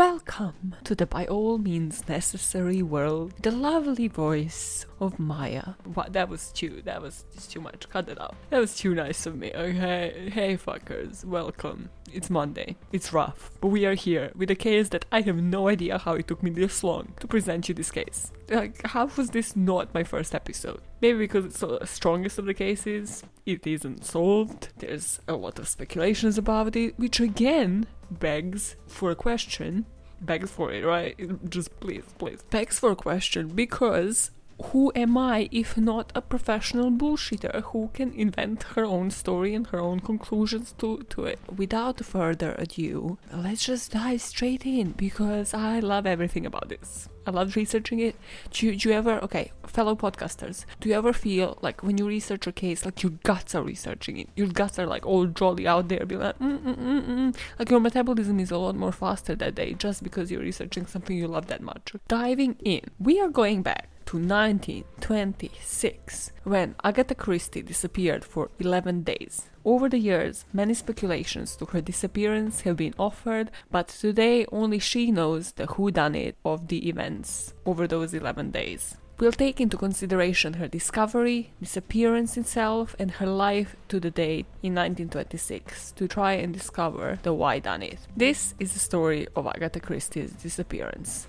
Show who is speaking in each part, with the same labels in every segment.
Speaker 1: Welcome to the by all means necessary world. The lovely voice of Maya. What? That was too. That was just too much. Cut it out. That was too nice of me. Oh, okay. Hey, fuckers. Welcome. It's Monday. It's rough. But we are here with a case that I have no idea how it took me this long to present you this case. Like, how was this not my first episode? Maybe because it's the strongest of the cases, it isn't solved, there's a lot of speculations about it, which again begs for a question. Begs for it, right? Just please, please. Begs for a question because who am I if not a professional bullshitter who can invent her own story and her own conclusions to, to it? Without further ado, let's just dive straight in because I love everything about this. I love researching it. Do you, do you ever, okay, fellow podcasters, do you ever feel like when you research a case, like your guts are researching it? Your guts are like all jolly out there, be like, mm, mm, mm, mm. like your metabolism is a lot more faster that day just because you're researching something you love that much. Diving in, we are going back to 1926 when Agatha Christie disappeared for 11 days. Over the years, many speculations to her disappearance have been offered, but today only she knows the whodunit of the events over those 11 days. We'll take into consideration her discovery, disappearance itself, and her life to the date in 1926 to try and discover the why done it. This is the story of Agatha Christie's disappearance.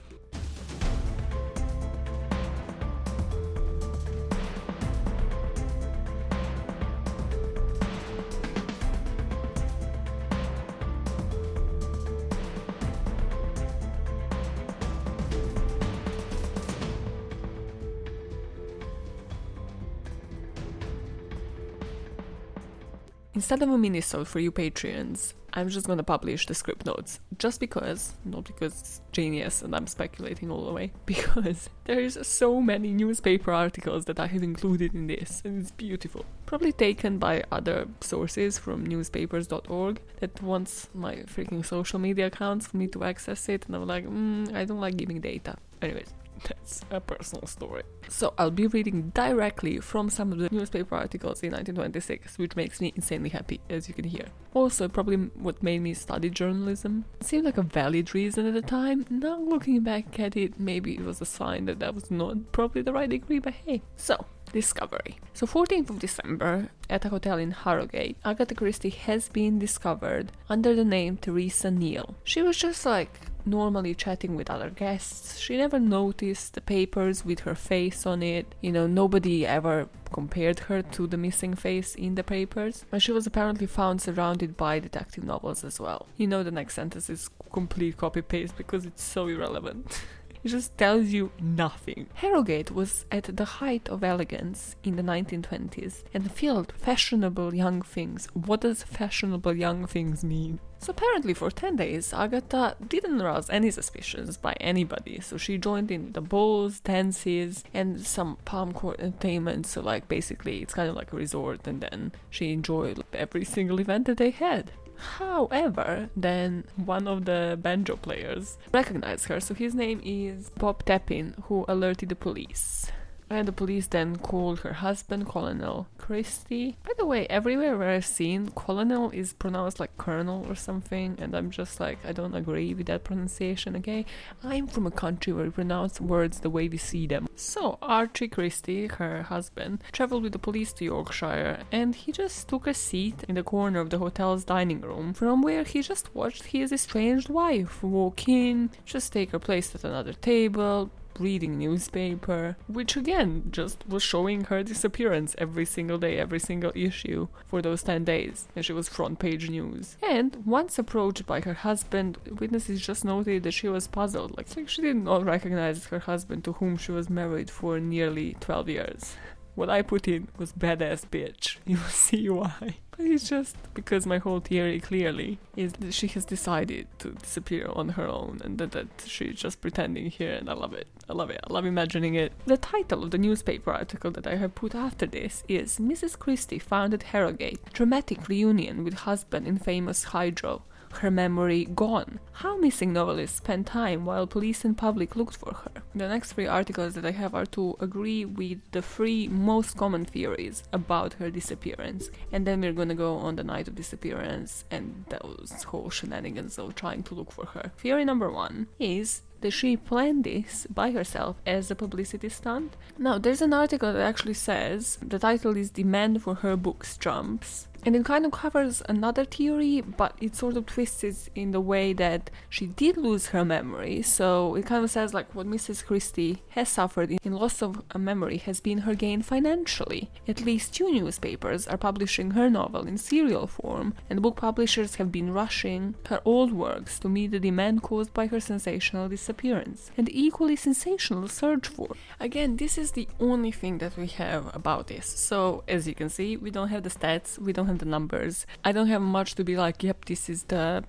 Speaker 1: Instead of a minisode for you Patreons, I'm just gonna publish the script notes. Just because, not because it's genius and I'm speculating all the way, because there's so many newspaper articles that I have included in this, and it's beautiful. Probably taken by other sources from newspapers.org that wants my freaking social media accounts for me to access it, and I'm like, mm, I don't like giving data. Anyways, that's a personal story. So I'll be reading directly from some of the newspaper articles in 1926, which makes me insanely happy, as you can hear. Also, probably what made me study journalism. It seemed like a valid reason at the time. Now looking back at it, maybe it was a sign that that was not probably the right degree, but hey. So, discovery. So 14th of December, at a hotel in Harrogate, Agatha Christie has been discovered under the name Teresa Neele. She was just like normally chatting with other guests. She never noticed the papers with her face on it. You know, nobody ever compared her to the missing face in the papers. And she was apparently found surrounded by detective novels as well. You know, the next sentence is complete copy paste because it's so irrelevant. It just tells you nothing. Harrogate was at the height of elegance in the 1920s and filled fashionable young things. What does fashionable young things mean? So apparently, for 10 days, Agatha didn't arouse any suspicions by anybody. So she joined in the balls, dances, and some palm court entertainment. So, like, basically, it's kind of like a resort, and then she enjoyed every single event that they had. However, then one of the banjo players recognized her, so his name is Bob Tappin, who alerted the police. And the police then called her husband, Colonel Christie. By the way, everywhere where I've seen, Colonel is pronounced like Colonel or something, and I'm just like, I don't agree with that pronunciation, okay? I'm from a country where we pronounce words the way we see them. So, Archie Christie, her husband, traveled with the police to Yorkshire, and he just took a seat in the corner of the hotel's dining room, from where he just watched his estranged wife walk in, just take her place at another table, reading newspaper, which again just was showing her disappearance every single day, every single issue for those 10 days, and she was front page news. And once approached by her husband, witnesses just noted that she was puzzled, like, like she did not recognize her husband to whom she was married for nearly 12 years. What I put in was badass bitch. You'll see why. But it's just because my whole theory clearly is that she has decided to disappear on her own and that, that she's just pretending here and I love it. I love it. I love imagining it. The title of the newspaper article that I have put after this is Mrs. Christie found at Harrogate. Dramatic reunion with husband in famous hydro. Her memory gone? How missing novelists spend time while police and public looked for her? The next three articles that I have are to agree with the three most common theories about her disappearance, and then we're gonna go on the night of disappearance and those whole shenanigans of trying to look for her. Theory number one is that she planned this by herself as a publicity stunt. Now, there's an article that actually says the title is Demand for Her Books Jumps. And it kind of covers another theory, but it sort of twists it in the way that she did lose her memory. So it kind of says like what Mrs. Christie has suffered in loss of a memory has been her gain financially. At least two newspapers are publishing her novel in serial form, and book publishers have been rushing her old works to meet the demand caused by her sensational disappearance and equally sensational search for. Again, this is the only thing that we have about this. So as you can see, we don't have the stats, we don't the numbers. I don't have much to be like, yep, this is the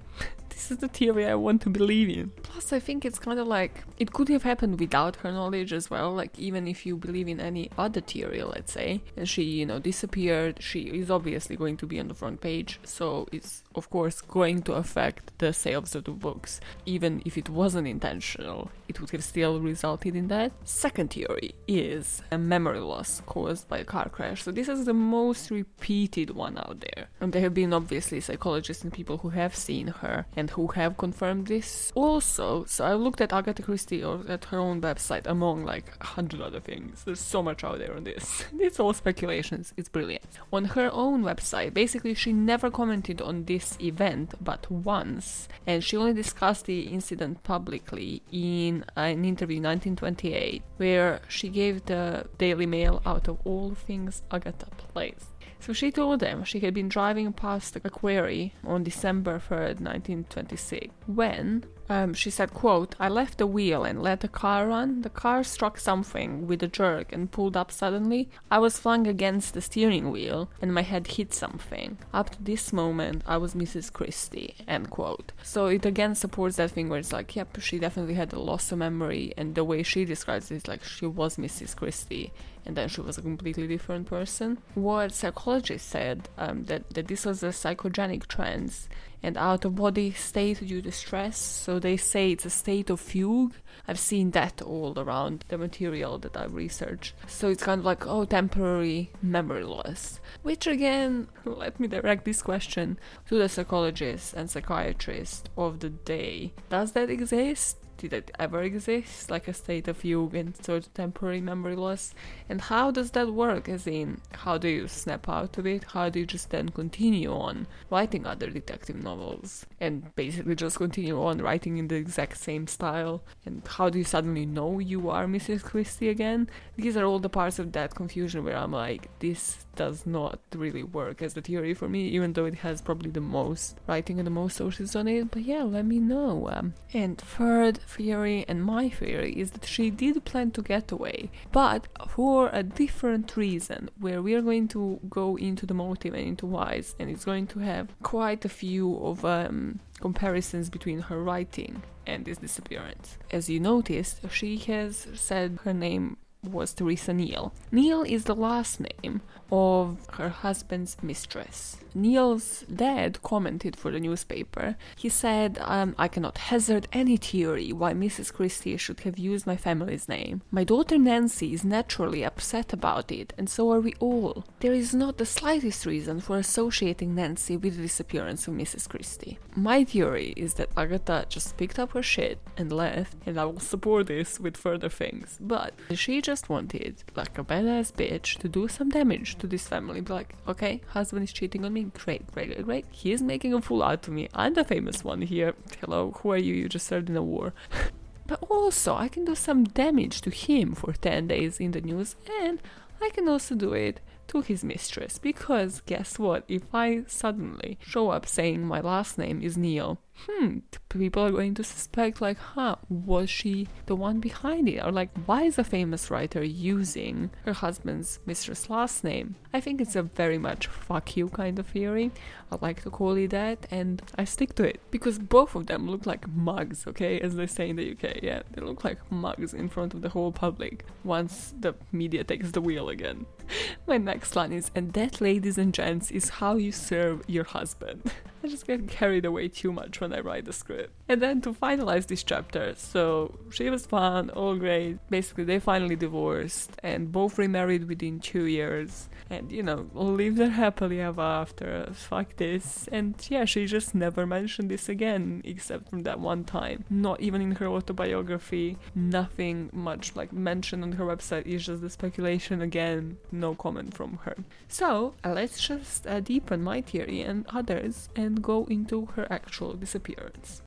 Speaker 1: this is the theory I want to believe in. Plus, I think it's kind of like it could have happened without her knowledge as well. Like, even if you believe in any other theory, let's say, and she, you know, disappeared, she is obviously going to be on the front page, so it's of course going to affect the sales of the books. Even if it wasn't intentional, it would have still resulted in that. Second theory is a memory loss caused by a car crash. So, this is the most repeated one out there. And there have been obviously psychologists and people who have seen her and who have confirmed this also. So I looked at Agatha Christie or at her own website among like a hundred other things. There's so much out there on this. it's all speculations. It's brilliant. On her own website, basically she never commented on this event but once, and she only discussed the incident publicly in an interview in 1928 where she gave the Daily Mail out of all things Agatha plays. So she told them she had been driving past a quarry on December 3rd, 1926, when um, she said, quote, I left the wheel and let the car run. The car struck something with a jerk and pulled up suddenly. I was flung against the steering wheel and my head hit something. Up to this moment, I was Mrs. Christie, end quote. So it again supports that thing where it's like, yep, she definitely had a loss of memory and the way she describes it is like she was Mrs. Christie and then she was a completely different person. What psychologists said um, that, that this was a psychogenic trance and out of body state due to stress. So they say it's a state of fugue. I've seen that all around the material that I've researched. So it's kind of like, oh, temporary memory loss. Which again, let me direct this question to the psychologists and psychiatrists of the day. Does that exist? It ever exist, like a state of fugue and sort of temporary memory loss? And how does that work? As in, how do you snap out of it? How do you just then continue on writing other detective novels and basically just continue on writing in the exact same style? And how do you suddenly know you are Mrs. Christie again? These are all the parts of that confusion where I'm like, this does not really work as a theory for me, even though it has probably the most writing and the most sources on it. But yeah, let me know. Um, and third theory and my theory is that she did plan to get away, but for a different reason, where we are going to go into the motive and into whys, and it's going to have quite a few of um, comparisons between her writing and this disappearance. As you noticed, she has said her name was Teresa Neele. Neele is the last name of her husband's mistress. Neele's dad commented for the newspaper. He said, um, I cannot hazard any theory why Mrs. Christie should have used my family's name. My daughter Nancy is naturally upset about it, and so are we all. There is not the slightest reason for associating Nancy with the disappearance of Mrs. Christie. My theory is that Agatha just picked up her shit and left, and I will support this with further things. But she just wanted, like a badass bitch, to do some damage to this family. Like, okay, husband is cheating on me. Great, great, great. He is making a fool out of me. I'm the famous one here. Hello, who are you? You just served in a war. but also, I can do some damage to him for 10 days in the news, and I can also do it to his mistress. Because guess what? If I suddenly show up saying my last name is Neele, hmm, people are going to suspect, like, huh, was she the one behind it? Or, like, why is a famous writer using her husband's mistress' last name? I think it's a very much fuck you kind of theory. I like to call it that, and I stick to it because both of them look like mugs, okay, as they say in the UK. Yeah, they look like mugs in front of the whole public once the media takes the wheel again. My next line is, and that, ladies and gents, is how you serve your husband. I just get carried away too much when I write the script. And then to finalize this chapter, so she was fun, all great. Basically, they finally divorced and both remarried within two years. And you know, live there happily ever after. Fuck this. And yeah, she just never mentioned this again, except from that one time. Not even in her autobiography, nothing much like mentioned on her website. is just the speculation again, no comment from her. So let's just uh, deepen my theory and others and go into her actual disappearance.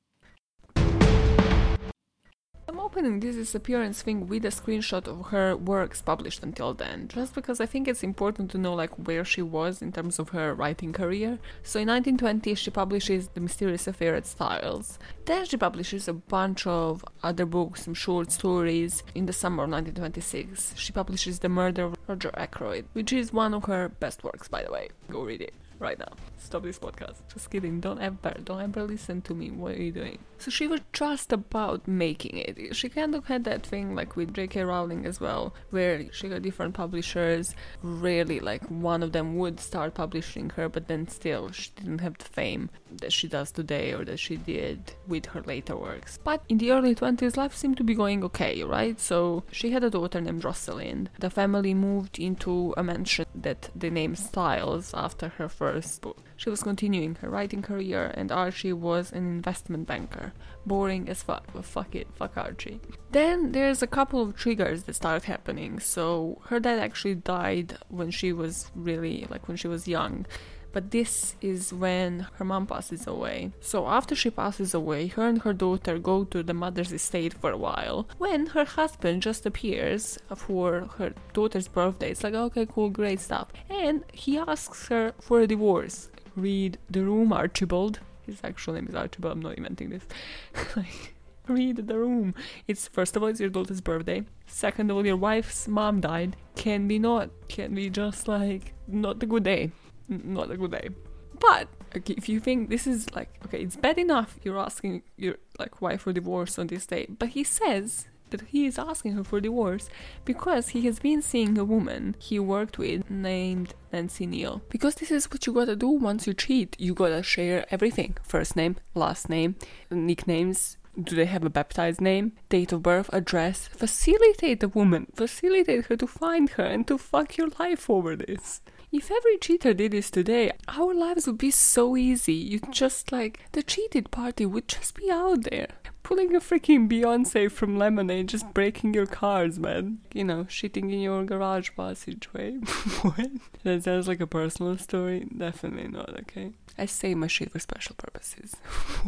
Speaker 1: I'm opening this disappearance thing with a screenshot of her works published until then, just because I think it's important to know like where she was in terms of her writing career. So in 1920 she publishes The Mysterious Affair at Styles. Then she publishes a bunch of other books, some short stories. In the summer of 1926 she publishes The Murder of Roger Ackroyd, which is one of her best works by the way. Go read it right now. Stop this podcast. Just kidding. Don't ever, don't ever listen to me. What are you doing? So she was just about making it. She kind of had that thing like with J.K. Rowling as well, where she got different publishers. Rarely, like one of them would start publishing her, but then still she didn't have the fame that she does today or that she did with her later works. But in the early 20s, life seemed to be going okay, right? So she had a daughter named Rosalind. The family moved into a mansion that they named Styles after her first book. She was continuing her writing career, and Archie was an investment banker. Boring as fuck, but fuck it, fuck Archie. Then there's a couple of triggers that start happening. So her dad actually died when she was really, like, when she was young but this is when her mom passes away. So after she passes away, her and her daughter go to the mother's estate for a while. When her husband just appears for her daughter's birthday, it's like, okay, cool, great stuff. And he asks her for a divorce. Read The Room, Archibald. His actual name is Archibald, I'm not inventing this. like, read The Room. It's, first of all, it's your daughter's birthday. Second of all, your wife's mom died. Can be not, can be just like, not a good day not a good day. But okay, if you think this is like okay, it's bad enough you're asking your like wife for divorce on this day, but he says that he is asking her for divorce because he has been seeing a woman he worked with named Nancy Neele. Because this is what you gotta do once you cheat. You gotta share everything first name, last name, nicknames. Do they have a baptized name? Date of birth, address? Facilitate the woman. Facilitate her to find her and to fuck your life over this. If every cheater did this today, our lives would be so easy. You just like the cheated party would just be out there. Pulling a freaking Beyonce from Lemonade, just breaking your cars, man. You know, shitting in your garage passageway. what? That sounds like a personal story? Definitely not, okay? I say my shit for special purposes.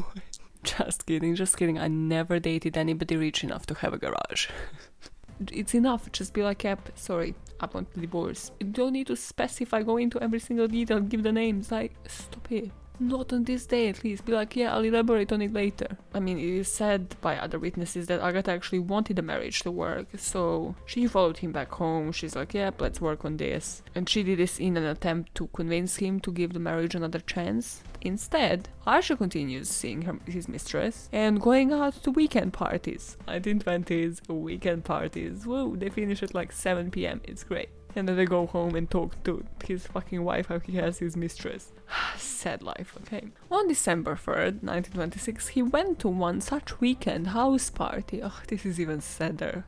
Speaker 1: just kidding, just kidding. I never dated anybody rich enough to have a garage. it's enough. Just be like, yep, sorry, I want divorce. You don't need to specify, go into every single detail, give the names. Like, stop it. Not on this day, at least. Be like, yeah, I'll elaborate on it later. I mean, it is said by other witnesses that Agatha actually wanted the marriage to work, so she followed him back home. She's like, yep, let's work on this. And she did this in an attempt to convince him to give the marriage another chance. Instead, Archie continues seeing her, his mistress and going out to weekend parties. 1920s weekend parties. Whoa, they finish at like 7 pm. It's great and then they go home and talk to his fucking wife how he has his mistress. Sad life, okay. On December 3rd, 1926, he went to one such weekend house party. Oh, this is even sadder.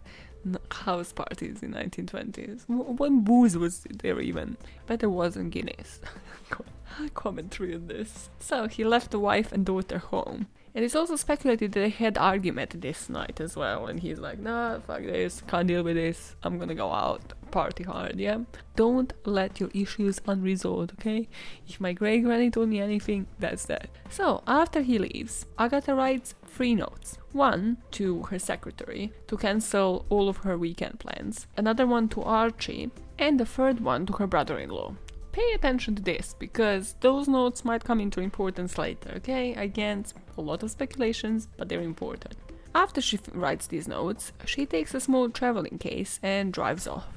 Speaker 1: House parties in 1920s. When booze was there even? But there wasn't Guinness. Commentary on this. So he left the wife and daughter home. And it's also speculated that they had argument this night as well. And he's like, nah, fuck this, can't deal with this, I'm gonna go out party hard, yeah? Don't let your issues unresolved, okay? If my great granny told me anything, that's that. So, after he leaves, Agatha writes three notes. One to her secretary to cancel all of her weekend plans, another one to Archie, and the third one to her brother in law. Pay attention to this because those notes might come into importance later, okay? Again, a lot of speculations, but they're important. After she writes these notes, she takes a small traveling case and drives off.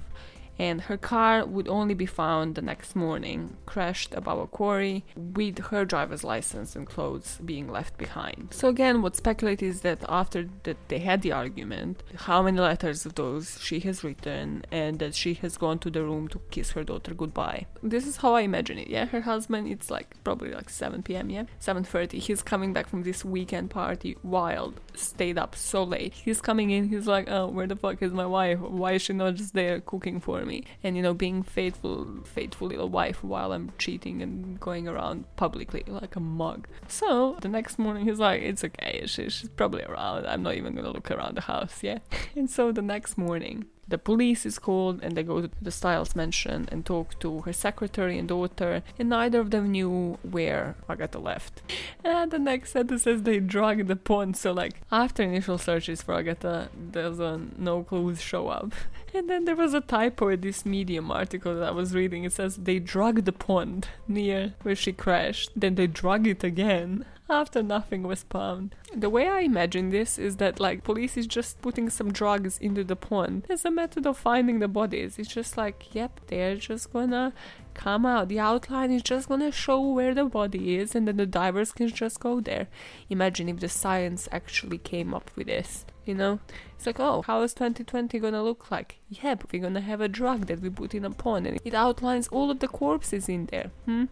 Speaker 1: And her car would only be found the next morning, crashed above a quarry, with her driver's license and clothes being left behind. So again, what speculates is that after that they had the argument, how many letters of those she has written, and that she has gone to the room to kiss her daughter goodbye. This is how I imagine it. Yeah, her husband. It's like probably like 7 p.m. Yeah, 7:30. He's coming back from this weekend party, wild, stayed up so late. He's coming in. He's like, oh, where the fuck is my wife? Why is she not just there cooking for me? And you know, being faithful, faithful little wife while I'm cheating and going around publicly like a mug. So the next morning, he's like, it's okay. She, she's probably around. I'm not even gonna look around the house. Yeah. and so the next morning, the police is called and they go to the Styles mansion and talk to her secretary and daughter, and neither of them knew where Agatha left. And the next sentence says they drug the pond, so like after initial searches for Agatha, there's no clues show up. And then there was a typo in this Medium article that I was reading. It says they drug the pond near where she crashed, then they drug it again after nothing was found. The way I imagine this is that like police is just putting some drugs into the pond as a method of finding the bodies. It's just like, yep, they're just gonna come out. The outline is just gonna show where the body is and then the divers can just go there. Imagine if the science actually came up with this. You know? It's like, oh, how is 2020 gonna look like? Yep, we're gonna have a drug that we put in a pond and it outlines all of the corpses in there. Hmm?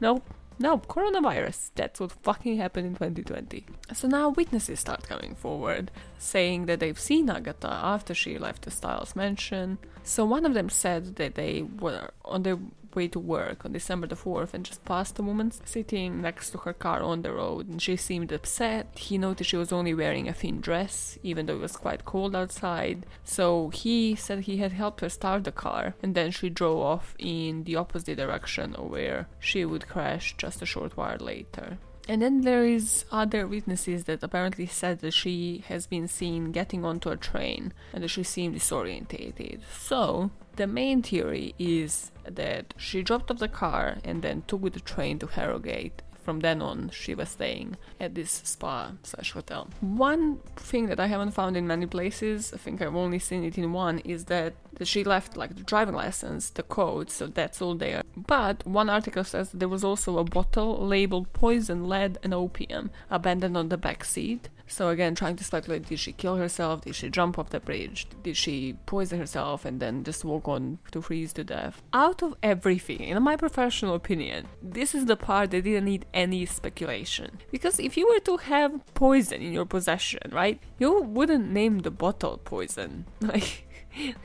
Speaker 1: Nope no, coronavirus. That's what fucking happened in 2020. So now witnesses start coming forward, saying that they've seen Agatha after she left the Styles mansion. So one of them said that they were on their way to work on December the 4th and just passed a woman sitting next to her car on the road and she seemed upset. He noticed she was only wearing a thin dress, even though it was quite cold outside. So he said he had helped her start the car and then she drove off in the opposite direction where she would crash just a short while later. And then there is other witnesses that apparently said that she has been seen getting onto a train and that she seemed disorientated. So the main theory is that she dropped off the car and then took the train to Harrogate from then on she was staying at this spa slash hotel. One thing that I haven't found in many places, I think I've only seen it in one, is that she left like the driving license, the code, so that's all there. But one article says there was also a bottle labeled poison, lead, and opium abandoned on the back seat. So again, trying to speculate: did she kill herself? Did she jump off the bridge? Did she poison herself and then just walk on to freeze to death? Out of everything, in my professional opinion, this is the part that didn't need any speculation. Because if you were to have poison in your possession, right, you wouldn't name the bottle poison, like. like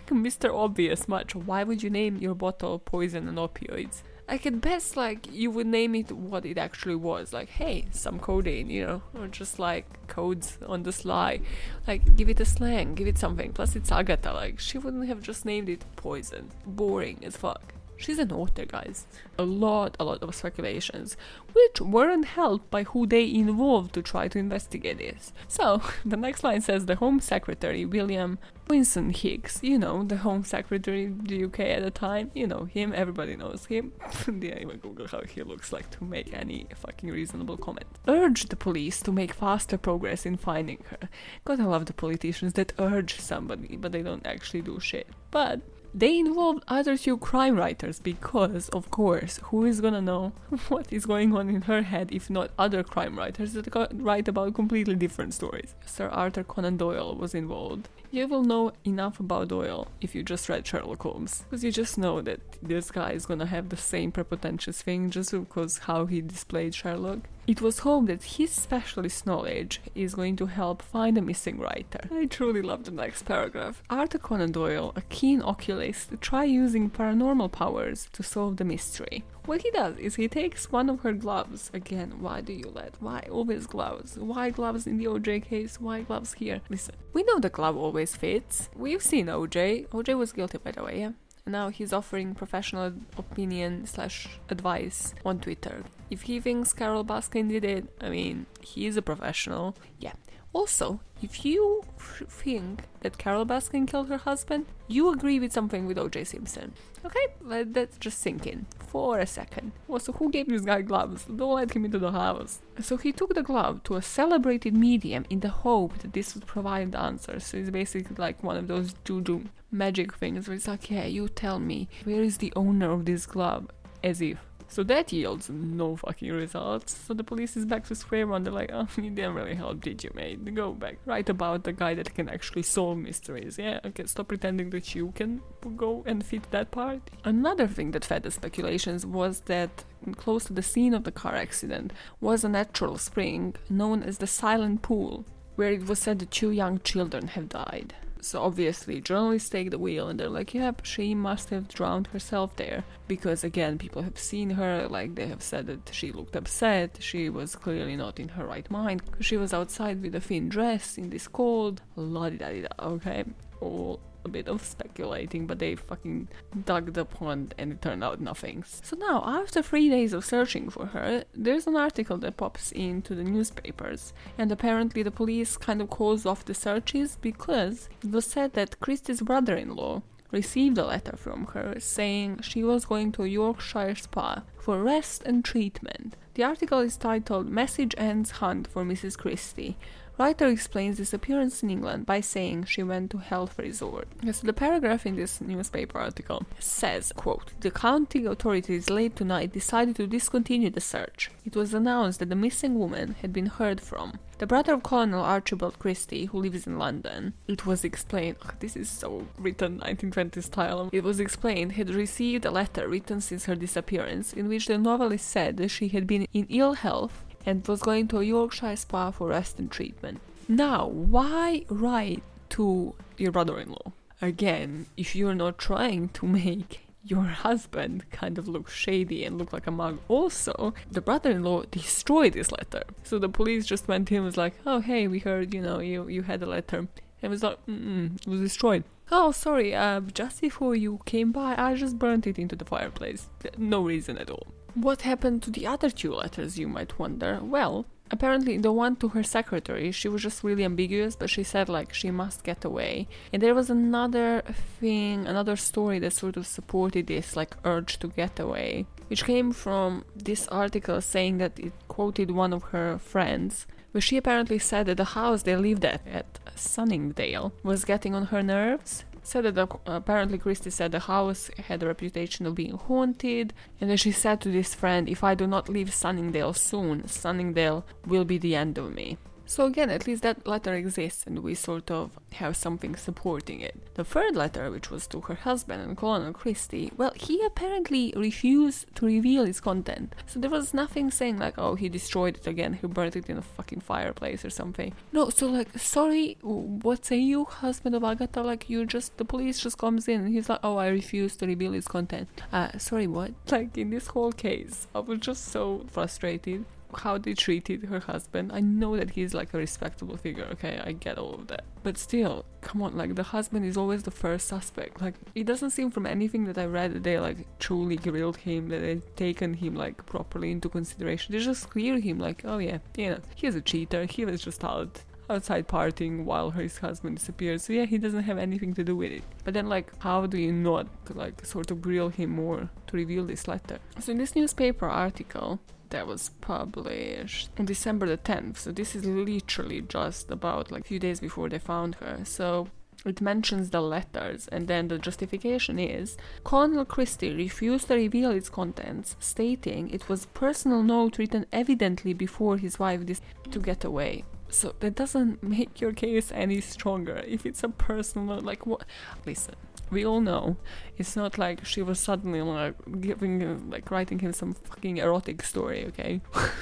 Speaker 1: Mr. Obvious much. Why would you name your bottle poison and opioids? Like at best like you would name it what it actually was. Like hey some codeine you know? Or just like codes on the sly. Like give it a slang. Give it something. Plus it's agatha. Like she wouldn't have just named it poison. Boring as fuck She's an author, guys. A lot, a lot of speculations, which weren't helped by who they involved to try to investigate this. So, the next line says the Home Secretary, William Winston Hicks, you know, the Home Secretary of the UK at the time, you know him, everybody knows him. Didn't even Google how he looks like to make any fucking reasonable comment. Urged the police to make faster progress in finding her. God, I love the politicians that urge somebody, but they don't actually do shit. But they involved other two crime writers because, of course, who is gonna know what is going on in her head if not other crime writers that write about completely different stories? Sir Arthur Conan Doyle was involved. You will know enough about Doyle if you just read Sherlock Holmes, because you just know that this guy is gonna have the same prepotentious thing just because how he displayed Sherlock. It was hoped that his specialist knowledge is going to help find a missing writer. I truly love the next paragraph. Arthur Conan Doyle, a keen occultist, try using paranormal powers to solve the mystery. What he does is he takes one of her gloves. Again, why do you let? Why always gloves? Why gloves in the OJ case? Why gloves here? Listen, we know the glove always fits. We've seen OJ. OJ was guilty, by the way, yeah? And now he's offering professional opinion slash advice on Twitter. If he thinks Carole Baskin did it, I mean, he's a professional. Yeah, Also, if you think that Carole Baskin killed her husband, you agree with something with O.J. Simpson. Okay, let that just sink in for a second. Also, who gave this guy gloves? Don't let him into the house. So he took the glove to a celebrated medium in the hope that this would provide answers. So it's basically like one of those juju magic things where it's like, yeah, you tell me where is the owner of this glove, as if so that yields no fucking results. So the police is back to square one. They're like, oh, you didn't really help, did you, mate? Go back. Write about the guy that can actually solve mysteries. Yeah, okay, stop pretending that you can go and fit that part. Another thing that fed the speculations was that close to the scene of the car accident was a natural spring known as the Silent Pool, where it was said that two young children have died. So obviously, journalists take the wheel and they're like, yep, she must have drowned herself there. Because again, people have seen her, like they have said that she looked upset, she was clearly not in her right mind. She was outside with a thin dress in this cold, la di da di da, okay? All a bit of speculating, but they fucking dug the pond and it turned out nothing. So now, after three days of searching for her, there's an article that pops into the newspapers, and apparently the police kind of calls off the searches because it was said that Christie's brother in law received a letter from her saying she was going to a Yorkshire spa for rest and treatment. The article is titled Message Ends Hunt for Mrs. Christie, Writer explains this appearance in England by saying she went to health resort. So the paragraph in this newspaper article says, quote, The county authorities late tonight decided to discontinue the search. It was announced that the missing woman had been heard from. The brother of Colonel Archibald Christie, who lives in London, it was explained, oh, this is so written 1920 style, it was explained, had received a letter written since her disappearance in which the novelist said that she had been in ill health and was going to a Yorkshire spa for rest and treatment. Now, why write to your brother in law? Again, if you're not trying to make your husband kind of look shady and look like a mug. Also, the brother-in-law destroyed this letter. So the police just went in and was like, oh, hey, we heard, you know, you, you had a letter. And was like, mm it was destroyed. Oh, sorry, uh, just before you came by, I just burnt it into the fireplace. No reason at all. What happened to the other two letters, you might wonder? Well, apparently the one to her secretary, she was just really ambiguous, but she said like she must get away. And there was another thing, another story that sort of supported this like urge to get away, which came from this article saying that it quoted one of her friends where she apparently said that the house they lived at, at Sunningdale, was getting on her nerves said that apparently Christie said the house had a reputation of being haunted, and then she said to this friend, If I do not leave Sunningdale soon, Sunningdale will be the end of me. So again, at least that letter exists and we sort of have something supporting it. The third letter, which was to her husband and Colonel Christie, well, he apparently refused to reveal its content. So there was nothing saying like, oh, he destroyed it again, he burned it in a fucking fireplace or something. No, so like, sorry, what say you, husband of Agatha? Like, you just, the police just comes in and he's like, oh, I refuse to reveal its content. Uh, sorry, what? Like, in this whole case, I was just so frustrated how they treated her husband. I know that he's like a respectable figure, okay, I get all of that. But still, come on, like the husband is always the first suspect. Like it doesn't seem from anything that I read that they like truly grilled him, that they've taken him like properly into consideration. They just clear him like, oh yeah, you know, he's a cheater, he was just out outside partying while his husband disappears. So yeah, he doesn't have anything to do with it. But then like how do you not like sort of grill him more to reveal this letter? So in this newspaper article, that was published on December the 10th. So this is literally just about like a few days before they found her. So it mentions the letters, and then the justification is Colonel Christie refused to reveal its contents, stating it was a personal note written evidently before his wife decided to get away. So that doesn't make your case any stronger. If it's a personal like what? Listen, we all know it's not like she was suddenly like giving like writing him some fucking erotic story okay?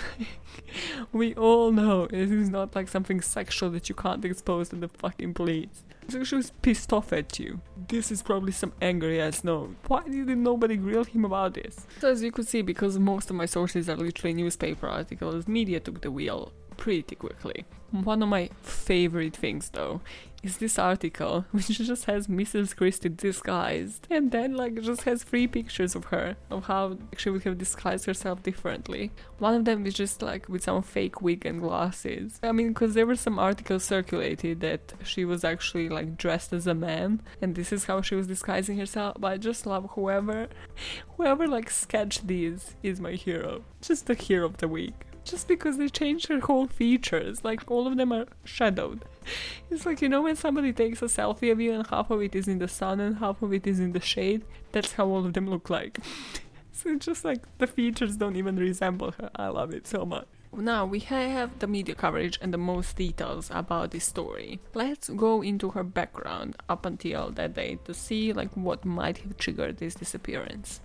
Speaker 1: We all know it is not like something sexual that you can't expose to the fucking police. So she was pissed off at you. This is probably some angry ass note. Why didn't nobody grill him about this? So as you could see because most of my sources are literally newspaper articles media took the wheel pretty quickly. One of my favorite things though is this article which just has Mrs. Christie disguised and then like just has three pictures of her of how she would have disguised herself differently. One of them is just like with some fake wig and glasses. I mean, because there were some articles circulated that she was actually like dressed as a man and this is how she was disguising herself. But I just love whoever, whoever like sketched these is my hero. Just the hero of the week just because they changed her whole features. Like all of them are shadowed. It's like you know when somebody takes a selfie of you and half of it is in the sun and half of it is in the shade. That's how all of them look like. so it's just like the features don't even resemble her. I love it so much. Now we have the media coverage and the most details about this story. Let's go into her background up until that date to see like what might have triggered this disappearance.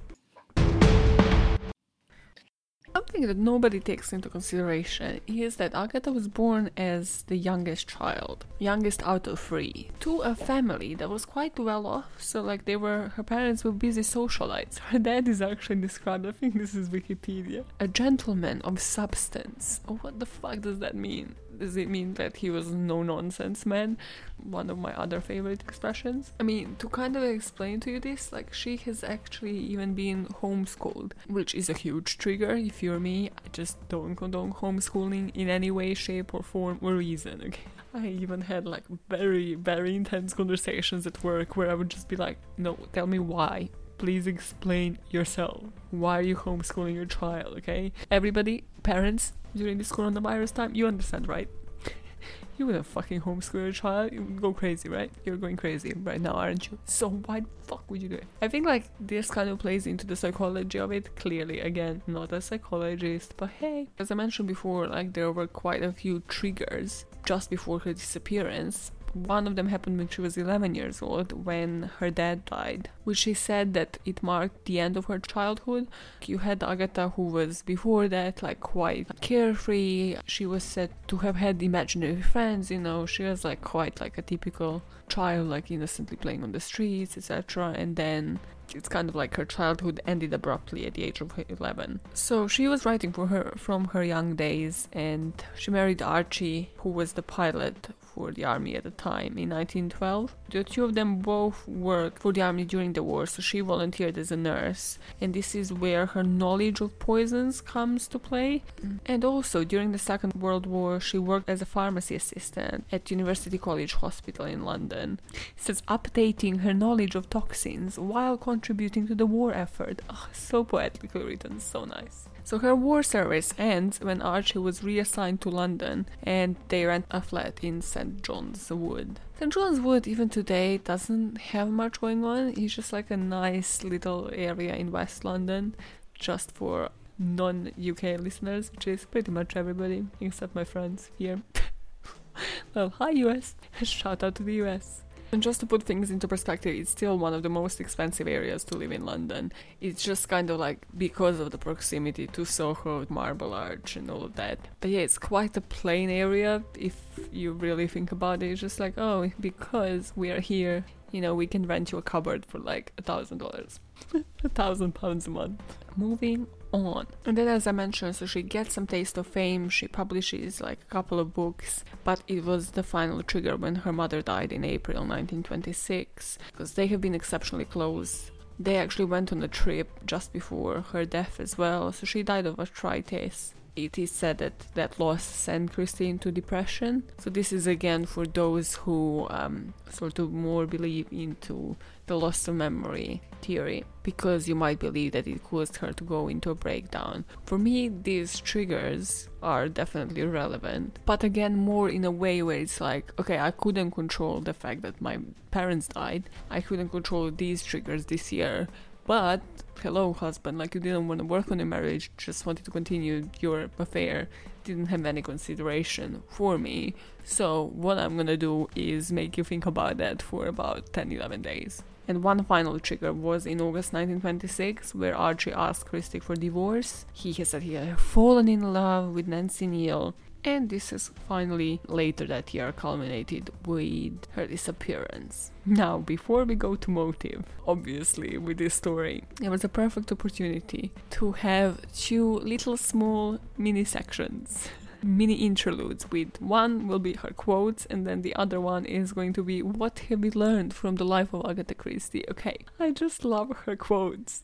Speaker 1: Something that nobody takes into consideration is that Agatha was born as the youngest child, youngest out of three, to a family that was quite well off. So, like, they were, her parents were busy socialites. Her dad is actually described, I think this is Wikipedia, a gentleman of substance. What the fuck does that mean? Does it mean that he was no nonsense man? One of my other favorite expressions. I mean, to kind of explain to you this, like she has actually even been homeschooled, which is a huge trigger. If you're me, I just don't condone homeschooling in any way, shape, or form or reason. Okay. I even had like very, very intense conversations at work where I would just be like, no, tell me why please explain yourself. Why are you homeschooling your child, okay? Everybody, parents, during this coronavirus time, you understand, right? you wouldn't fucking homeschool your child. You would go crazy, right? You're going crazy right now, aren't you? So why the fuck would you do it? I think like this kind of plays into the psychology of it. Clearly, again, not a psychologist, but hey, as I mentioned before, like there were quite a few triggers just before her disappearance one of them happened when she was 11 years old when her dad died, which she said that it marked the end of her childhood. You had Agatha, who was before that like quite carefree. She was said to have had imaginary friends, you know, she was like quite like a typical child, like innocently playing on the streets, etc. And then it's kind of like her childhood ended abruptly at the age of 11. So she was writing for her from her young days and she married Archie, who was the pilot for the army at the time in 1912. The two of them both worked for the army during the war, so she volunteered as a nurse, and this is where her knowledge of poisons comes to play. And also during the Second World War, she worked as a pharmacy assistant at University College Hospital in London. Says updating her knowledge of toxins while contributing to the war effort. Oh, so poetically written, so nice. So her war service ends when Archie was reassigned to London and they rent a flat in St. John's Wood. St. John's Wood, even today, doesn't have much going on. It's just like a nice little area in West London, just for non UK listeners, which is pretty much everybody except my friends here. well, hi US! Shout out to the US. And just to put things into perspective, it's still one of the most expensive areas to live in London. It's just kind of like because of the proximity to Soho, Marble Arch, and all of that. But yeah, it's quite a plain area if you really think about it. It's just like, oh, because we are here, you know, we can rent you a cupboard for like a thousand dollars, a thousand pounds a month. Moving on. And then, as I mentioned, so she gets some taste of fame. She publishes like a couple of books, but it was the final trigger when her mother died in April 1926 because they have been exceptionally close. They actually went on a trip just before her death as well, so she died of arthritis it is said that that loss sent Christie into depression. So this is again for those who um, sort of more believe into the loss of memory theory, because you might believe that it caused her to go into a breakdown. For me, these triggers are definitely relevant, but again, more in a way where it's like, okay, I couldn't control the fact that my parents died. I couldn't control these triggers this year, but hello, husband, like you didn't want to work on your marriage, just wanted to continue your affair, didn't have any consideration for me. So, what I'm gonna do is make you think about that for about 10 11 days. And one final trigger was in August 1926, where Archie asked Christie for divorce. He has said he had fallen in love with Nancy Neele, and this has finally later that year culminated with her disappearance. Now, before we go to motive, obviously, with this story, it was a perfect opportunity to have two little small mini sections mini interludes with one will be her quotes and then the other one is going to be what have we learned from the life of Agatha Christie. Okay, I just love her quotes.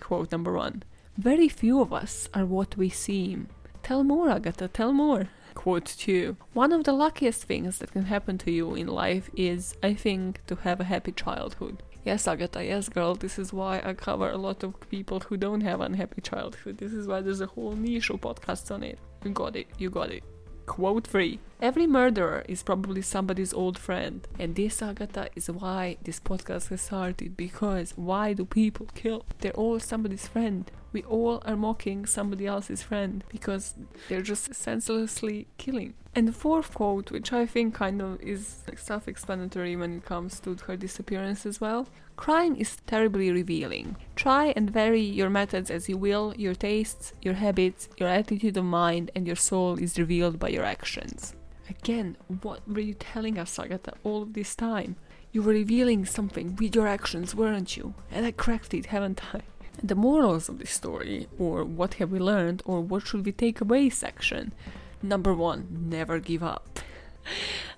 Speaker 1: Quote number one Very few of us are what we seem. Tell more, Agatha, tell more. Quote 2 One of the luckiest things that can happen to you in life is, I think, to have a happy childhood. Yes, Agatha, yes, girl, this is why I cover a lot of people who don't have unhappy childhood. This is why there's a whole niche of podcasts on it. You got it, you got it. Quote 3 Every murderer is probably somebody's old friend. And this, Agatha, is why this podcast has started. Because why do people kill? They're all somebody's friend. We all are mocking somebody else's friend because they're just senselessly killing. And the fourth quote, which I think kind of is self explanatory when it comes to her disappearance as well crime is terribly revealing. Try and vary your methods as you will, your tastes, your habits, your attitude of mind, and your soul is revealed by your actions. Again, what were you telling us, Agatha, all of this time? You were revealing something with your actions, weren't you? And I cracked it, haven't I? The morals of this story, or what have we learned, or what should we take away section. Number one, never give up.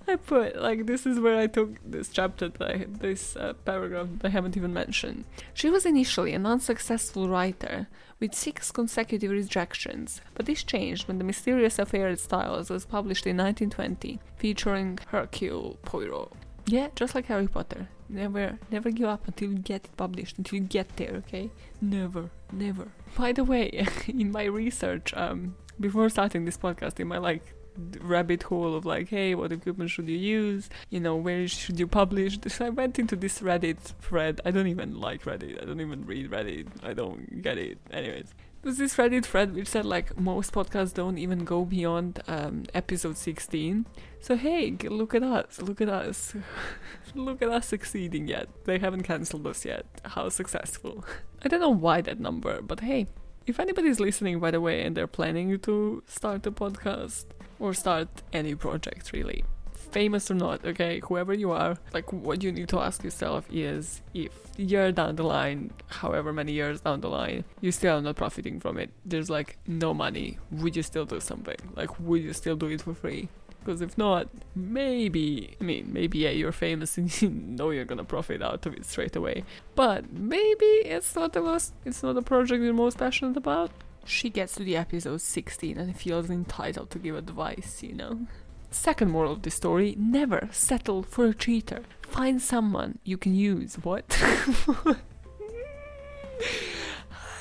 Speaker 1: I put like this is where I took this chapter this uh, paragraph that I haven't even mentioned. She was initially an unsuccessful writer with six consecutive rejections, but this changed when the mysterious affair at Styles was published in 1920, featuring Hercule Poirot. Yeah, just like Harry Potter. Never, never give up until you get it published, until you get there. Okay, never, never. By the way, in my research, um, before starting this podcast, in my like rabbit hole of like, hey, what equipment should you use? You know, where should you publish? So I went into this Reddit thread. I don't even like Reddit. I don't even read Reddit. I don't get it. Anyways, there's this Reddit thread which said like most podcasts don't even go beyond um, episode 16. So hey, look at us. Look at us. look at us succeeding yet. They haven't cancelled us yet. How successful. I don't know why that number, but hey, if anybody's listening, by the way, and they're planning to start a podcast or start any project, really, famous or not, okay, whoever you are, like what you need to ask yourself is if year down the line, however many years down the line, you still are not profiting from it, there's like no money, would you still do something? Like, would you still do it for free? Because if not, maybe, I mean, maybe yeah, you're famous and you know you're gonna profit out of it straight away. But maybe it's not the most, it's not the project you're most passionate about. She gets to the episode 16 and feels entitled to give advice, you know? Second moral of the story never settle for a cheater. Find someone you can use. What?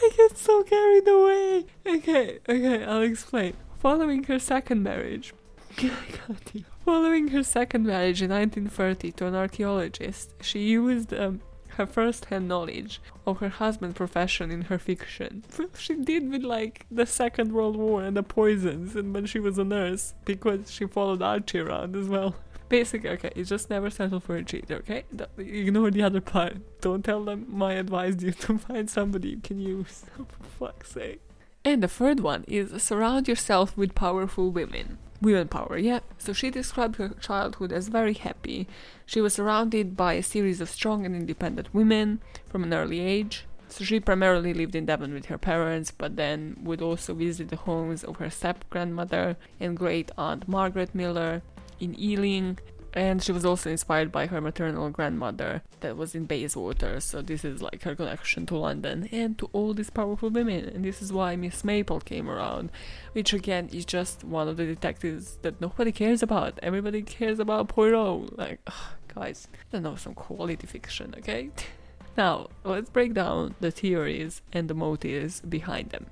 Speaker 1: I get so carried away. Okay, okay, I'll explain. Following her second marriage, Following her second marriage in 1930 to an archaeologist, she used um, her first-hand knowledge of her husband's profession in her fiction. she did with like the Second World War and the poisons, and when she was a nurse because she followed Archie around as well. Basically, okay, you just never settle for a cheat, okay? Don't, Ignore the other part. Don't tell them my advice you to find somebody you can use. for fuck's sake. And the third one is surround yourself with powerful women women power, yeah. So she described her childhood as very happy. She was surrounded by a series of strong and independent women from an early age. So she primarily lived in Devon with her parents, but then would also visit the homes of her step grandmother and great aunt Margaret Miller in Ealing and she was also inspired by her maternal grandmother that was in Bayswater, so this is like her connection to London and to all these powerful women. And this is why Miss Marple came around, which again is just one of the detectives that nobody cares about. Everybody cares about Poirot. Like, ugh, guys, I don't know some quality fiction, okay? now, let's break down the theories and the motives behind them.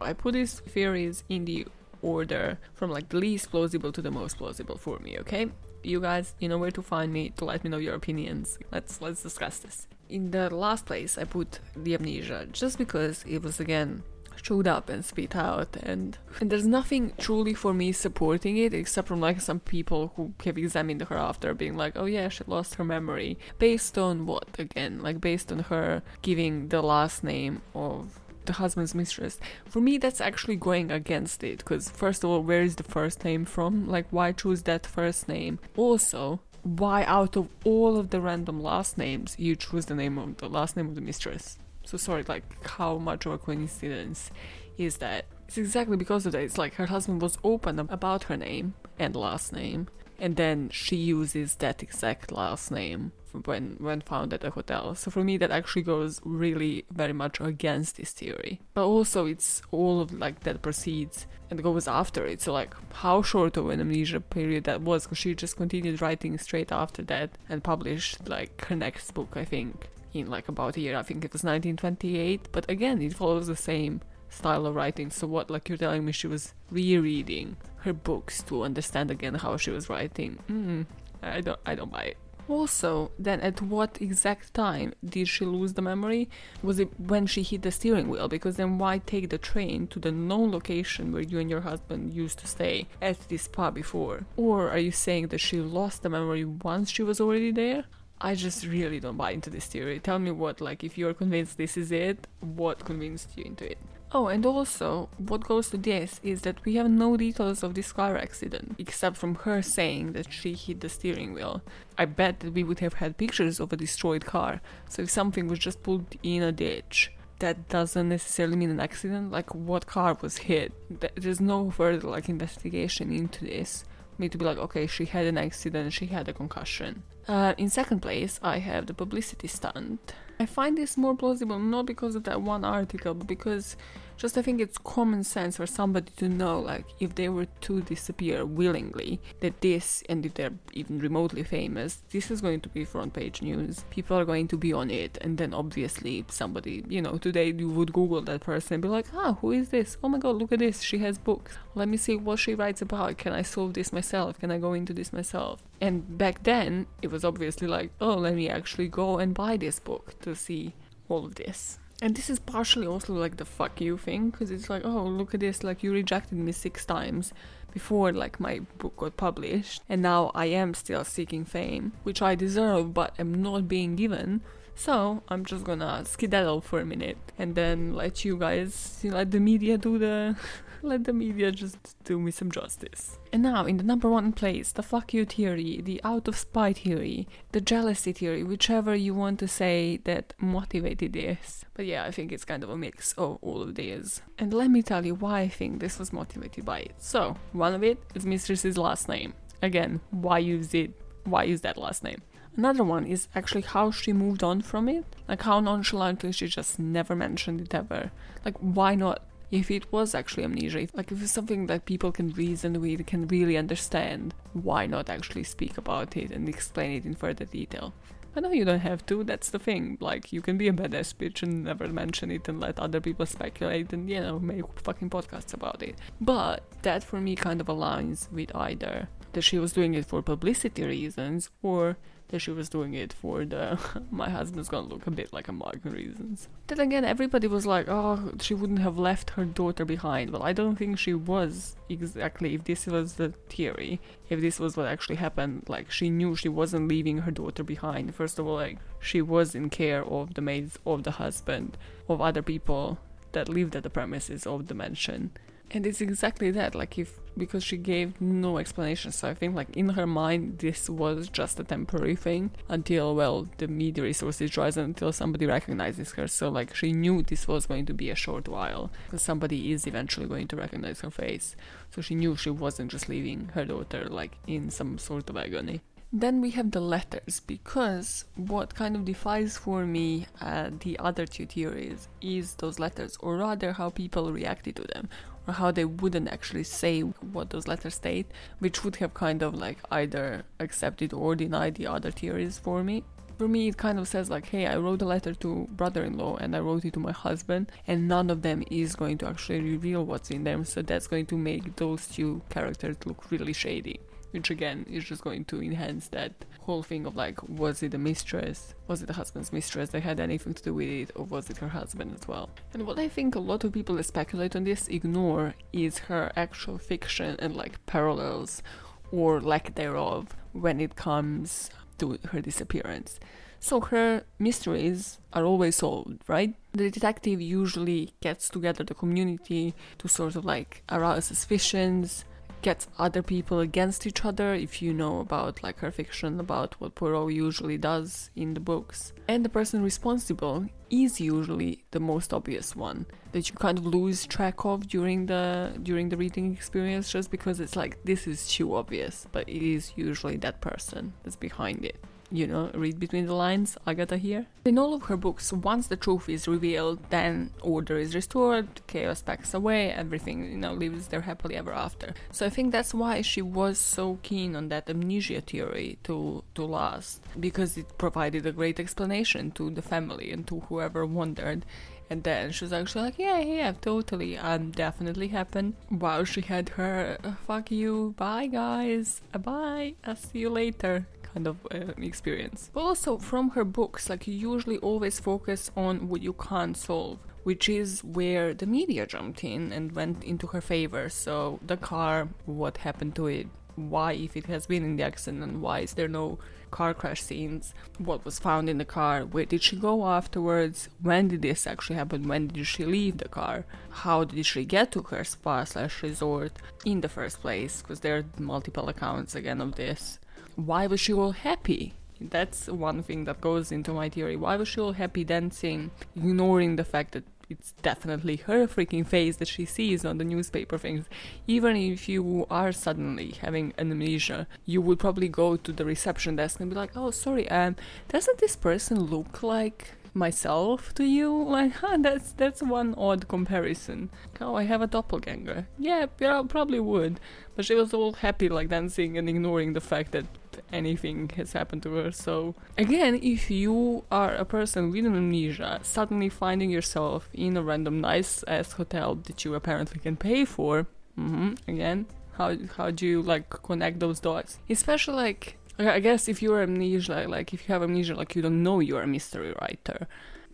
Speaker 1: I put these theories in the order from like the least plausible to the most plausible for me, okay? You guys, you know where to find me to let me know your opinions. Let's let's discuss this. In the last place I put the amnesia just because it was again showed up and spit out and, and there's nothing truly for me supporting it except from like some people who have examined her after being like oh yeah she lost her memory based on what again like based on her giving the last name of the husband's mistress. For me, that's actually going against it, because first of all, where is the first name from? Like, why choose that first name? Also, why out of all of the random last names, you choose the name of the last name of the mistress? So sorry, like, how much of a coincidence is that? It's exactly because of that. It's like her husband was open about her name and last name, and then she uses that exact last name when when found at a hotel. So for me, that actually goes really very much against this theory. But also, it's all of like that proceeds and goes after it. So like, how short of an amnesia period that was? Because she just continued writing straight after that and published like her next book, I think, in like about a year. I think it was 1928. But again, it follows the same style of writing. So what, like you're telling me, she was rereading her books to understand again how she was writing? Mm, I don't, I don't buy it. Also, then at what exact time did she lose the memory? Was it when she hit the steering wheel? Because then why take the train to the known location where you and your husband used to stay at this spa before? Or are you saying that she lost the memory once she was already there? I just really don't buy into this theory. Tell me what, like, if you're convinced this is it, what convinced you into it? Oh, and also, what goes to this is that we have no details of this car accident, except from her saying that she hit the steering wheel. I bet that we would have had pictures of a destroyed car, so if something was just pulled in a ditch, that doesn't necessarily mean an accident. Like, what car was hit? There's no further, like, investigation into this. Me to be like, okay, she had an accident, she had a concussion. Uh, in second place, I have the publicity stunt. I find this more plausible not because of that one article, but because just I think it's common sense for somebody to know, like, if they were to disappear willingly, that this, and if they're even remotely famous, this is going to be front page news. People are going to be on it, and then obviously somebody, you know, today you would Google that person and be like, ah, who is this? Oh my god, look at this, she has books. Let me see what she writes about. Can I solve this myself? Can I go into this myself? And back then, it was obviously like, oh, let me actually go and buy this book to see all of this. And this is partially also like the fuck you thing, because it's like, oh, look at this, like you rejected me six times before like my book got published, and now I am still seeking fame, which I deserve but am not being given. So I'm just gonna skedaddle for a minute and then let you guys let the media do the let the media just do me some justice. And now, in the number one place, the fuck you theory, the out of spite theory, the jealousy theory, whichever you want to say that motivated this. But yeah, I think it's kind of a mix of all of these. And let me tell you why I think this was motivated by it. So, one of it is Mistress's last name. Again, why use it? Why use that last name? Another one is actually how she moved on from it. Like how nonchalantly she just never mentioned it ever. Like why not if it was actually amnesia, if, like if it's something that people can reason with, can really understand, why not actually speak about it and explain it in further detail? I know you don't have to, that's the thing. Like, you can be a badass bitch and never mention it and let other people speculate and, you know, make fucking podcasts about it. But that for me kind of aligns with either that she was doing it for publicity reasons or that she was doing it for the my husband's gonna look a bit like a mug reasons. Then again, everybody was like, oh, she wouldn't have left her daughter behind. Well, I don't think she was exactly, if this was the theory, if this was what actually happened, like she knew she wasn't leaving her daughter behind. First of all, like she was in care of the maids, of the husband, of other people that lived at the premises of the mansion and it's exactly that like if because she gave no explanation. So i think like in her mind this was just a temporary thing until well the media resources rise until somebody recognizes her. So like she knew this was going to be a short while because somebody is eventually going to recognize her face. So she knew she wasn't just leaving her daughter like in some sort of agony. Then we have the letters, because what kind of defies for me uh, the other two theories is those letters, or rather how people reacted to them, or how they wouldn't actually say what those letters state, which would have kind of like either accepted or denied the other theories for me. For me, it kind of says like, hey, I wrote a letter to brother-in-law and I wrote it to my husband, and none of them is going to actually reveal what's in them, so that's going to make those two characters look really shady which again is just going to enhance that whole thing of like, was it the mistress? Was it the husband's mistress that had anything to do with it, or was it her husband as well? And what I think a lot of people that speculate on this ignore is her actual fiction and like parallels or lack thereof when it comes to her disappearance. So her mysteries are always solved, right? The detective usually gets together the community to sort of like arouse suspicions, gets other people against each other if you know about like her fiction about what Poirot usually does in the books. And the person responsible is usually the most obvious one that you kind of lose track of during the during the reading experience just because it's like this is too obvious, but it is usually that person that's behind it you know, read between the lines, Agatha here. In all of her books, once the truth is revealed, then order is restored, chaos packs away, everything, you know, lives there happily ever after. So I think that's why she was so keen on that amnesia theory to, to last, because it provided a great explanation to the family and to whoever wondered. And then she was actually like, yeah, yeah, totally, um, definitely happened. While she had her, fuck you, bye guys, bye, I'll see you later kind of uh, experience. But also from her books, like you usually always focus on what you can't solve, which is where the media jumped in and went into her favor. So the car, what happened to it, why if it has been in the accident, why is there no car crash scenes, what was found in the car, where did she go afterwards, when did this actually happen, when did she leave the car, how did she get to her spa slash resort in the first place, because there are multiple accounts again of this why was she all happy? That's one thing that goes into my theory. Why was she all happy dancing, ignoring the fact that it's definitely her freaking face that she sees on the newspaper things. Even if you are suddenly having amnesia, you would probably go to the reception desk and be like, "Oh, sorry, um, doesn't this person look like myself to you like huh, that's that's one odd comparison oh i have a doppelganger yeah, yeah probably would but she was all happy like dancing and ignoring the fact that anything has happened to her. So again if you are a person with amnesia suddenly finding yourself in a random nice ass hotel that you apparently can pay for mm-hmm, again how how do you like connect those dots? Especially like I guess if you're amnesia, like if you have amnesia, like you don't know you're a mystery writer,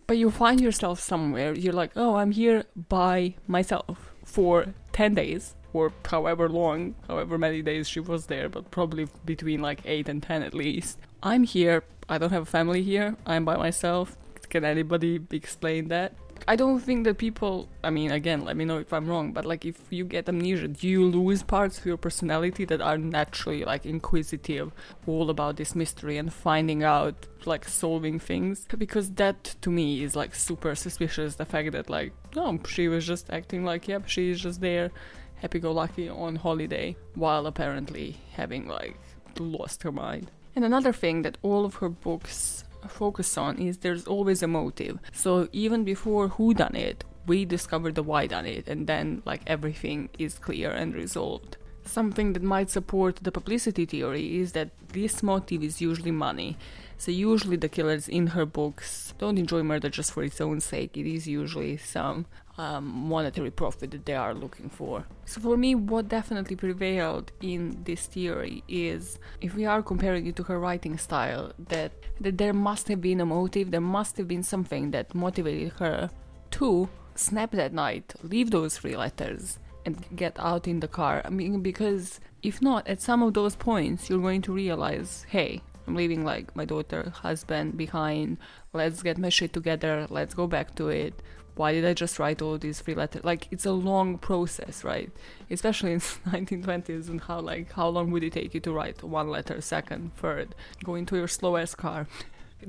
Speaker 1: but you find yourself somewhere, you're like, oh, I'm here by myself for 10 days or however long, however many days she was there, but probably between like 8 and 10 at least. I'm here, I don't have a family here, I'm by myself. Can anybody explain that? I don't think that people, I mean, again, let me know if I'm wrong, but like if you get amnesia, do you lose parts of your personality that are naturally like inquisitive, all about this mystery and finding out, like solving things? Because that to me is like super suspicious. The fact that like, no, she was just acting like, yep, she's just there, happy go lucky on holiday, while apparently having like lost her mind. And another thing that all of her books focus on is there's always a motive. So even before who done it, we discover the why done it, and then like everything is clear and resolved. Something that might support the publicity theory is that this motive is usually money. So usually the killers in her books don't enjoy murder just for its own sake. It is usually some um, monetary profit that they are looking for. So for me, what definitely prevailed in this theory is, if we are comparing it to her writing style, that that there must have been a motive, there must have been something that motivated her to snap that night, leave those three letters, and get out in the car. I mean, because if not, at some of those points, you're going to realize, hey, I'm leaving like my daughter, husband behind. Let's get my shit together. Let's go back to it why did I just write all these three letters? Like it's a long process, right? Especially in 1920s and how like how long would it take you to write one letter, second, third, go into your slow ass car,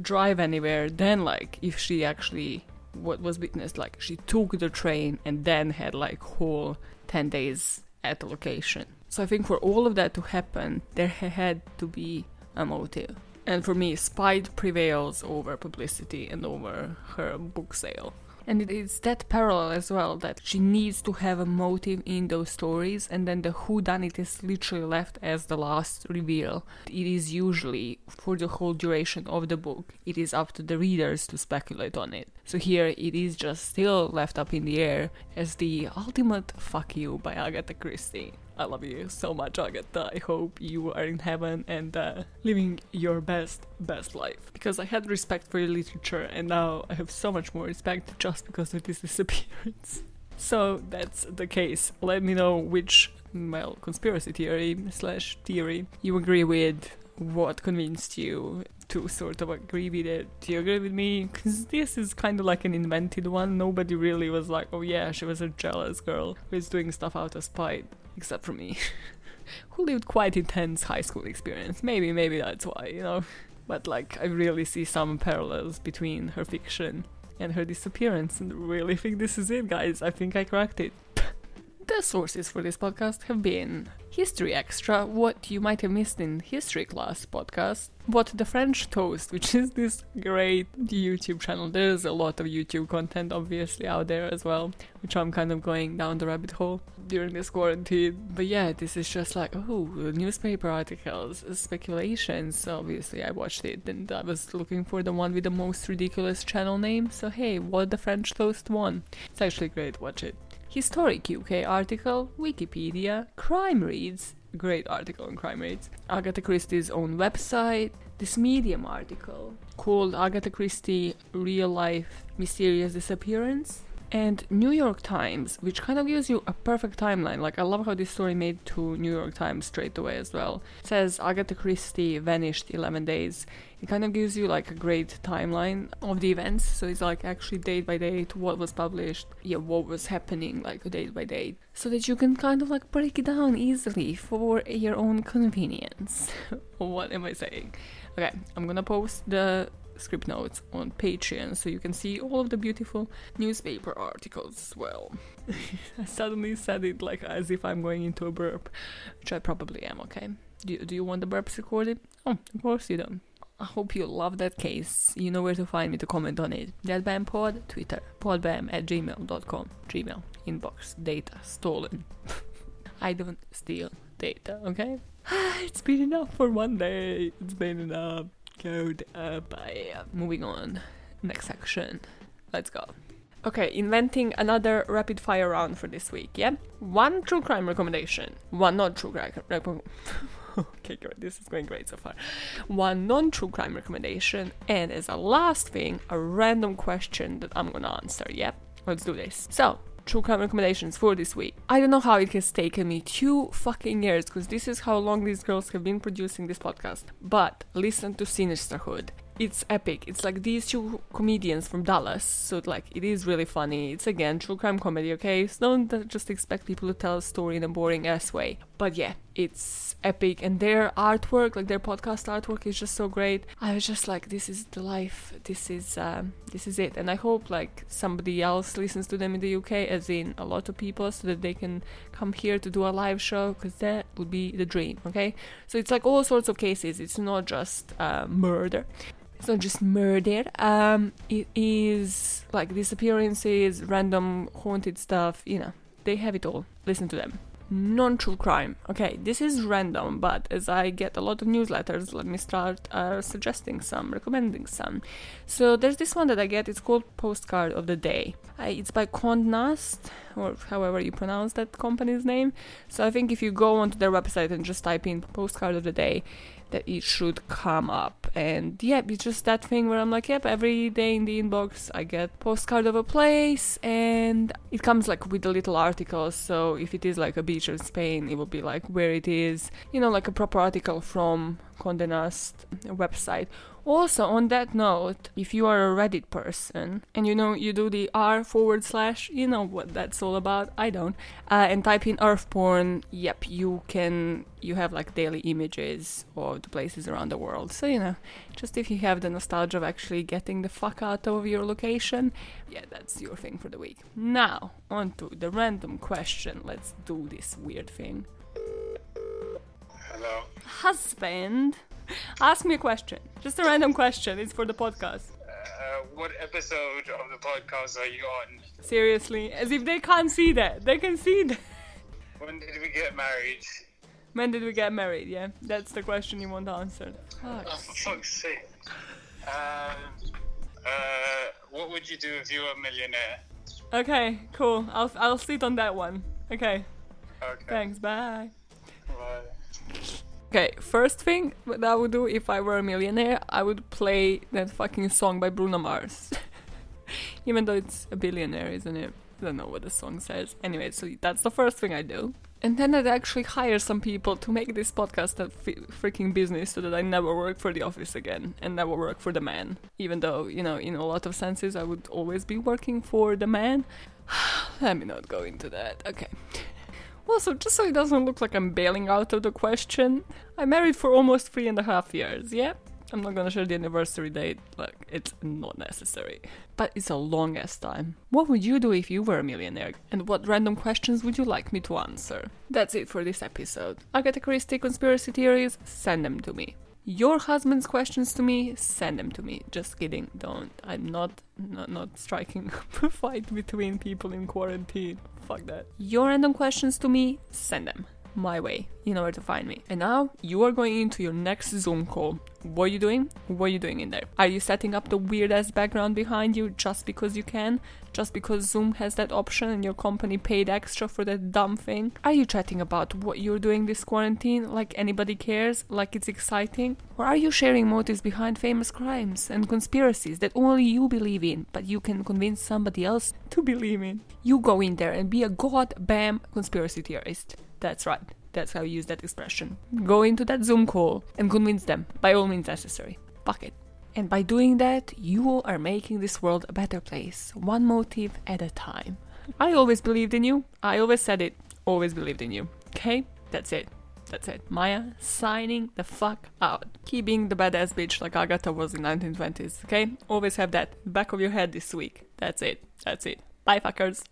Speaker 1: drive anywhere, then like if she actually what was witnessed, like she took the train and then had like whole ten days at the location. So I think for all of that to happen, there had to be a motive. And for me, spite prevails over publicity and over her book sale. And it is that parallel as well that she needs to have a motive in those stories, and then the who done it is literally left as the last reveal. It is usually for the whole duration of the book. It is up to the readers to speculate on it. So here it is just still left up in the air as the ultimate fuck you by Agatha Christie. I love you so much, Agatha. I hope you are in heaven and uh, living your best, best life. Because I had respect for your literature, and now I have so much more respect just because of this disappearance. So that's the case. Let me know which, well, conspiracy theory slash theory you agree with. What convinced you to sort of agree with it? Do you agree with me? Because this is kind of like an invented one. Nobody really was like, oh yeah, she was a jealous girl who is doing stuff out of spite except for me. who lived quite intense high school experience. Maybe, maybe that's why, you know. But like, I really see some parallels between her fiction and her disappearance, and really think this is it, guys. I think I cracked it. The sources for this podcast have been History Extra, what you might have missed in History Class podcast, What the French Toast, which is this great YouTube channel. There's a lot of YouTube content obviously out there as well, which I'm kind of going down the rabbit hole during this quarantine. But yeah, this is just like, oh, newspaper articles, speculations. Obviously, I watched it and I was looking for the one with the most ridiculous channel name. So hey, what the French Toast one? It's actually great, watch it. Historic UK article, Wikipedia, Crime Reads, great article on Crime Reads, Agatha Christie's own website, this Medium article called Agatha Christie Real Life Mysterious Disappearance, and New York Times, which kind of gives you a perfect timeline. Like, I love how this story made to New York Times straight away as well. It says Agatha Christie vanished 11 days. It kind of gives you like a great timeline of the events. So it's like actually date by date what was published, yeah, what was happening, like date by date, so that you can kind of like break it down easily for your own convenience. what am I saying? Okay, I'm gonna post the script notes on Patreon so you can see all of the beautiful newspaper articles as well. I suddenly said it like as if I'm going into a burp, which I probably am, okay? Do, do you want the burps recorded? Oh, of course you don't. I hope you love that case. You know where to find me to comment on it. thatbamnpod, Twitter, podbamn at gmail.com. Gmail, inbox, data, stolen. I don't steal data, okay? it's been enough for one day. It's been enough. Code. I, uh, moving on. Next section. Let's go. Okay, inventing another rapid fire round for this week, yeah? One true crime recommendation. One not true crime. Okay, great. This is going great so far. One non true crime recommendation. And as a last thing, a random question that I'm gonna answer, yeah? Let's do this. So, true crime recommendations for this week. I don't know how it has taken me two fucking years because this is how long these girls have been producing this podcast. But listen to Sinisterhood. It's epic. It's like these two comedians from Dallas, so like it is really funny. It's again true crime comedy, okay? So don't just expect people to tell a story in a boring ass way. But yeah, it's epic, and their artwork, like their podcast artwork, is just so great. I was just like, this is the life. This is um, this is it. And I hope like somebody else listens to them in the UK, as in a lot of people, so that they can come here to do a live show, because that would be the dream. Okay, so it's like all sorts of cases. It's not just uh, murder. It's not just murder. Um, it is like disappearances, random haunted stuff. You know, they have it all. Listen to them. Non true crime. Okay, this is random, but as I get a lot of newsletters, let me start uh, suggesting some, recommending some. So there's this one that I get. It's called Postcard of the Day. It's by Condé Nast, or however you pronounce that company's name. So I think if you go onto their website and just type in Postcard of the Day, that it should come up. And yeah, it's just that thing where I'm like, yep, every day in the inbox I get postcard of a place and it comes like with a little article. So if it is like a beach in Spain, it will be like where it is, you know, like a proper article from Condé Nast website. Also, on that note, if you are a Reddit person and you know you do the r forward slash, you know what that's all about. I don't. Uh, and type in earth porn. Yep, you can. You have like daily images of the places around the world. So you know, just if you have the nostalgia of actually getting the fuck out of your location, yeah, that's your thing for the week. Now on to the random question. Let's do this weird thing.
Speaker 2: Hello.
Speaker 1: Husband, ask me a question. Just a random question. It's for the podcast.
Speaker 2: Uh, what episode of the podcast are you on?
Speaker 1: Seriously, as if they can't see that. They can see that.
Speaker 2: When did we get married?
Speaker 1: When did we get married? Yeah, that's the question you want answered.
Speaker 2: Oh,
Speaker 1: Fuck.
Speaker 2: for fuck's sake. Um, uh, what would you do if you were a millionaire?
Speaker 1: Okay, cool. I'll I'll sit on that one. Okay,
Speaker 2: Okay.
Speaker 1: thanks. Bye.
Speaker 2: Bye.
Speaker 1: Okay, first thing that I would do if I were a millionaire, I would play that fucking song by Bruno Mars. Even though it's a billionaire, isn't it? I don't know what the song says. Anyway, so that's the first thing I do. And then I'd actually hire some people to make this podcast a f- freaking business so that I never work for the office again and never work for the man. Even though, you know, in a lot of senses, I would always be working for the man. Let me not go into that. Okay. Also, just so it doesn't look like I'm bailing out of the question, I'm married for almost three and a half years, yeah? I'm not gonna share the anniversary date, like, it's not necessary. But it's a long ass time. What would you do if you were a millionaire? And what random questions would you like me to answer? That's it for this episode. Agatha Christie conspiracy theories? Send them to me. Your husband's questions to me? Send them to me. Just kidding, don't. I'm not not, not striking a fight between people in quarantine. Fuck that. Your random questions to me? Send them my way. You know where to find me. And now you are going into your next Zoom call. What are you doing? What are you doing in there? Are you setting up the weird ass background behind you just because you can? Just because Zoom has that option and your company paid extra for that dumb thing? Are you chatting about what you're doing this quarantine like anybody cares, like it's exciting? Or are you sharing motives behind famous crimes and conspiracies that only you believe in, but you can convince somebody else to believe in? You go in there and be a god bam conspiracy theorist. That's right. That's how you use that expression. Go into that Zoom call and convince them, by all means necessary. Fuck it. And by doing that, you are making this world a better place, one motive at a time. I always believed in you. I always said it. Always believed in you. Okay? That's it. That's it. Maya signing the fuck out. Keep being the badass bitch like Agatha was in 1920s, okay? Always have that back of your head this week. That's it. That's it. Bye fuckers.